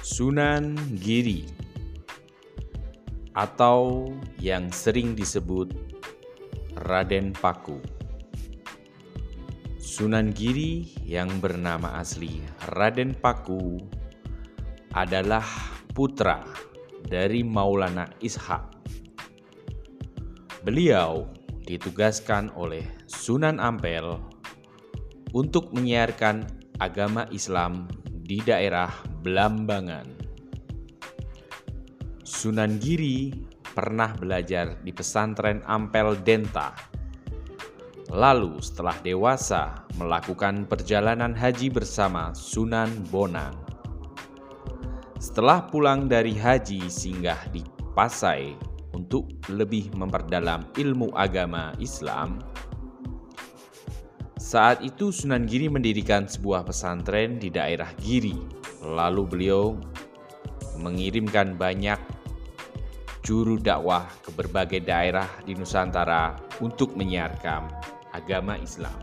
Sunan Giri atau yang sering disebut Raden Paku. Sunan Giri yang bernama asli Raden Paku adalah putra dari Maulana Ishak. Beliau ditugaskan oleh Sunan Ampel untuk menyiarkan agama Islam di daerah Blambangan. Sunan Giri pernah belajar di pesantren Ampel Denta. Lalu setelah dewasa melakukan perjalanan haji bersama Sunan Bonang. Setelah pulang dari haji singgah di Pasai untuk lebih memperdalam ilmu agama Islam, saat itu Sunan Giri mendirikan sebuah pesantren di daerah Giri. Lalu beliau mengirimkan banyak juru dakwah ke berbagai daerah di Nusantara untuk menyiarkan agama Islam.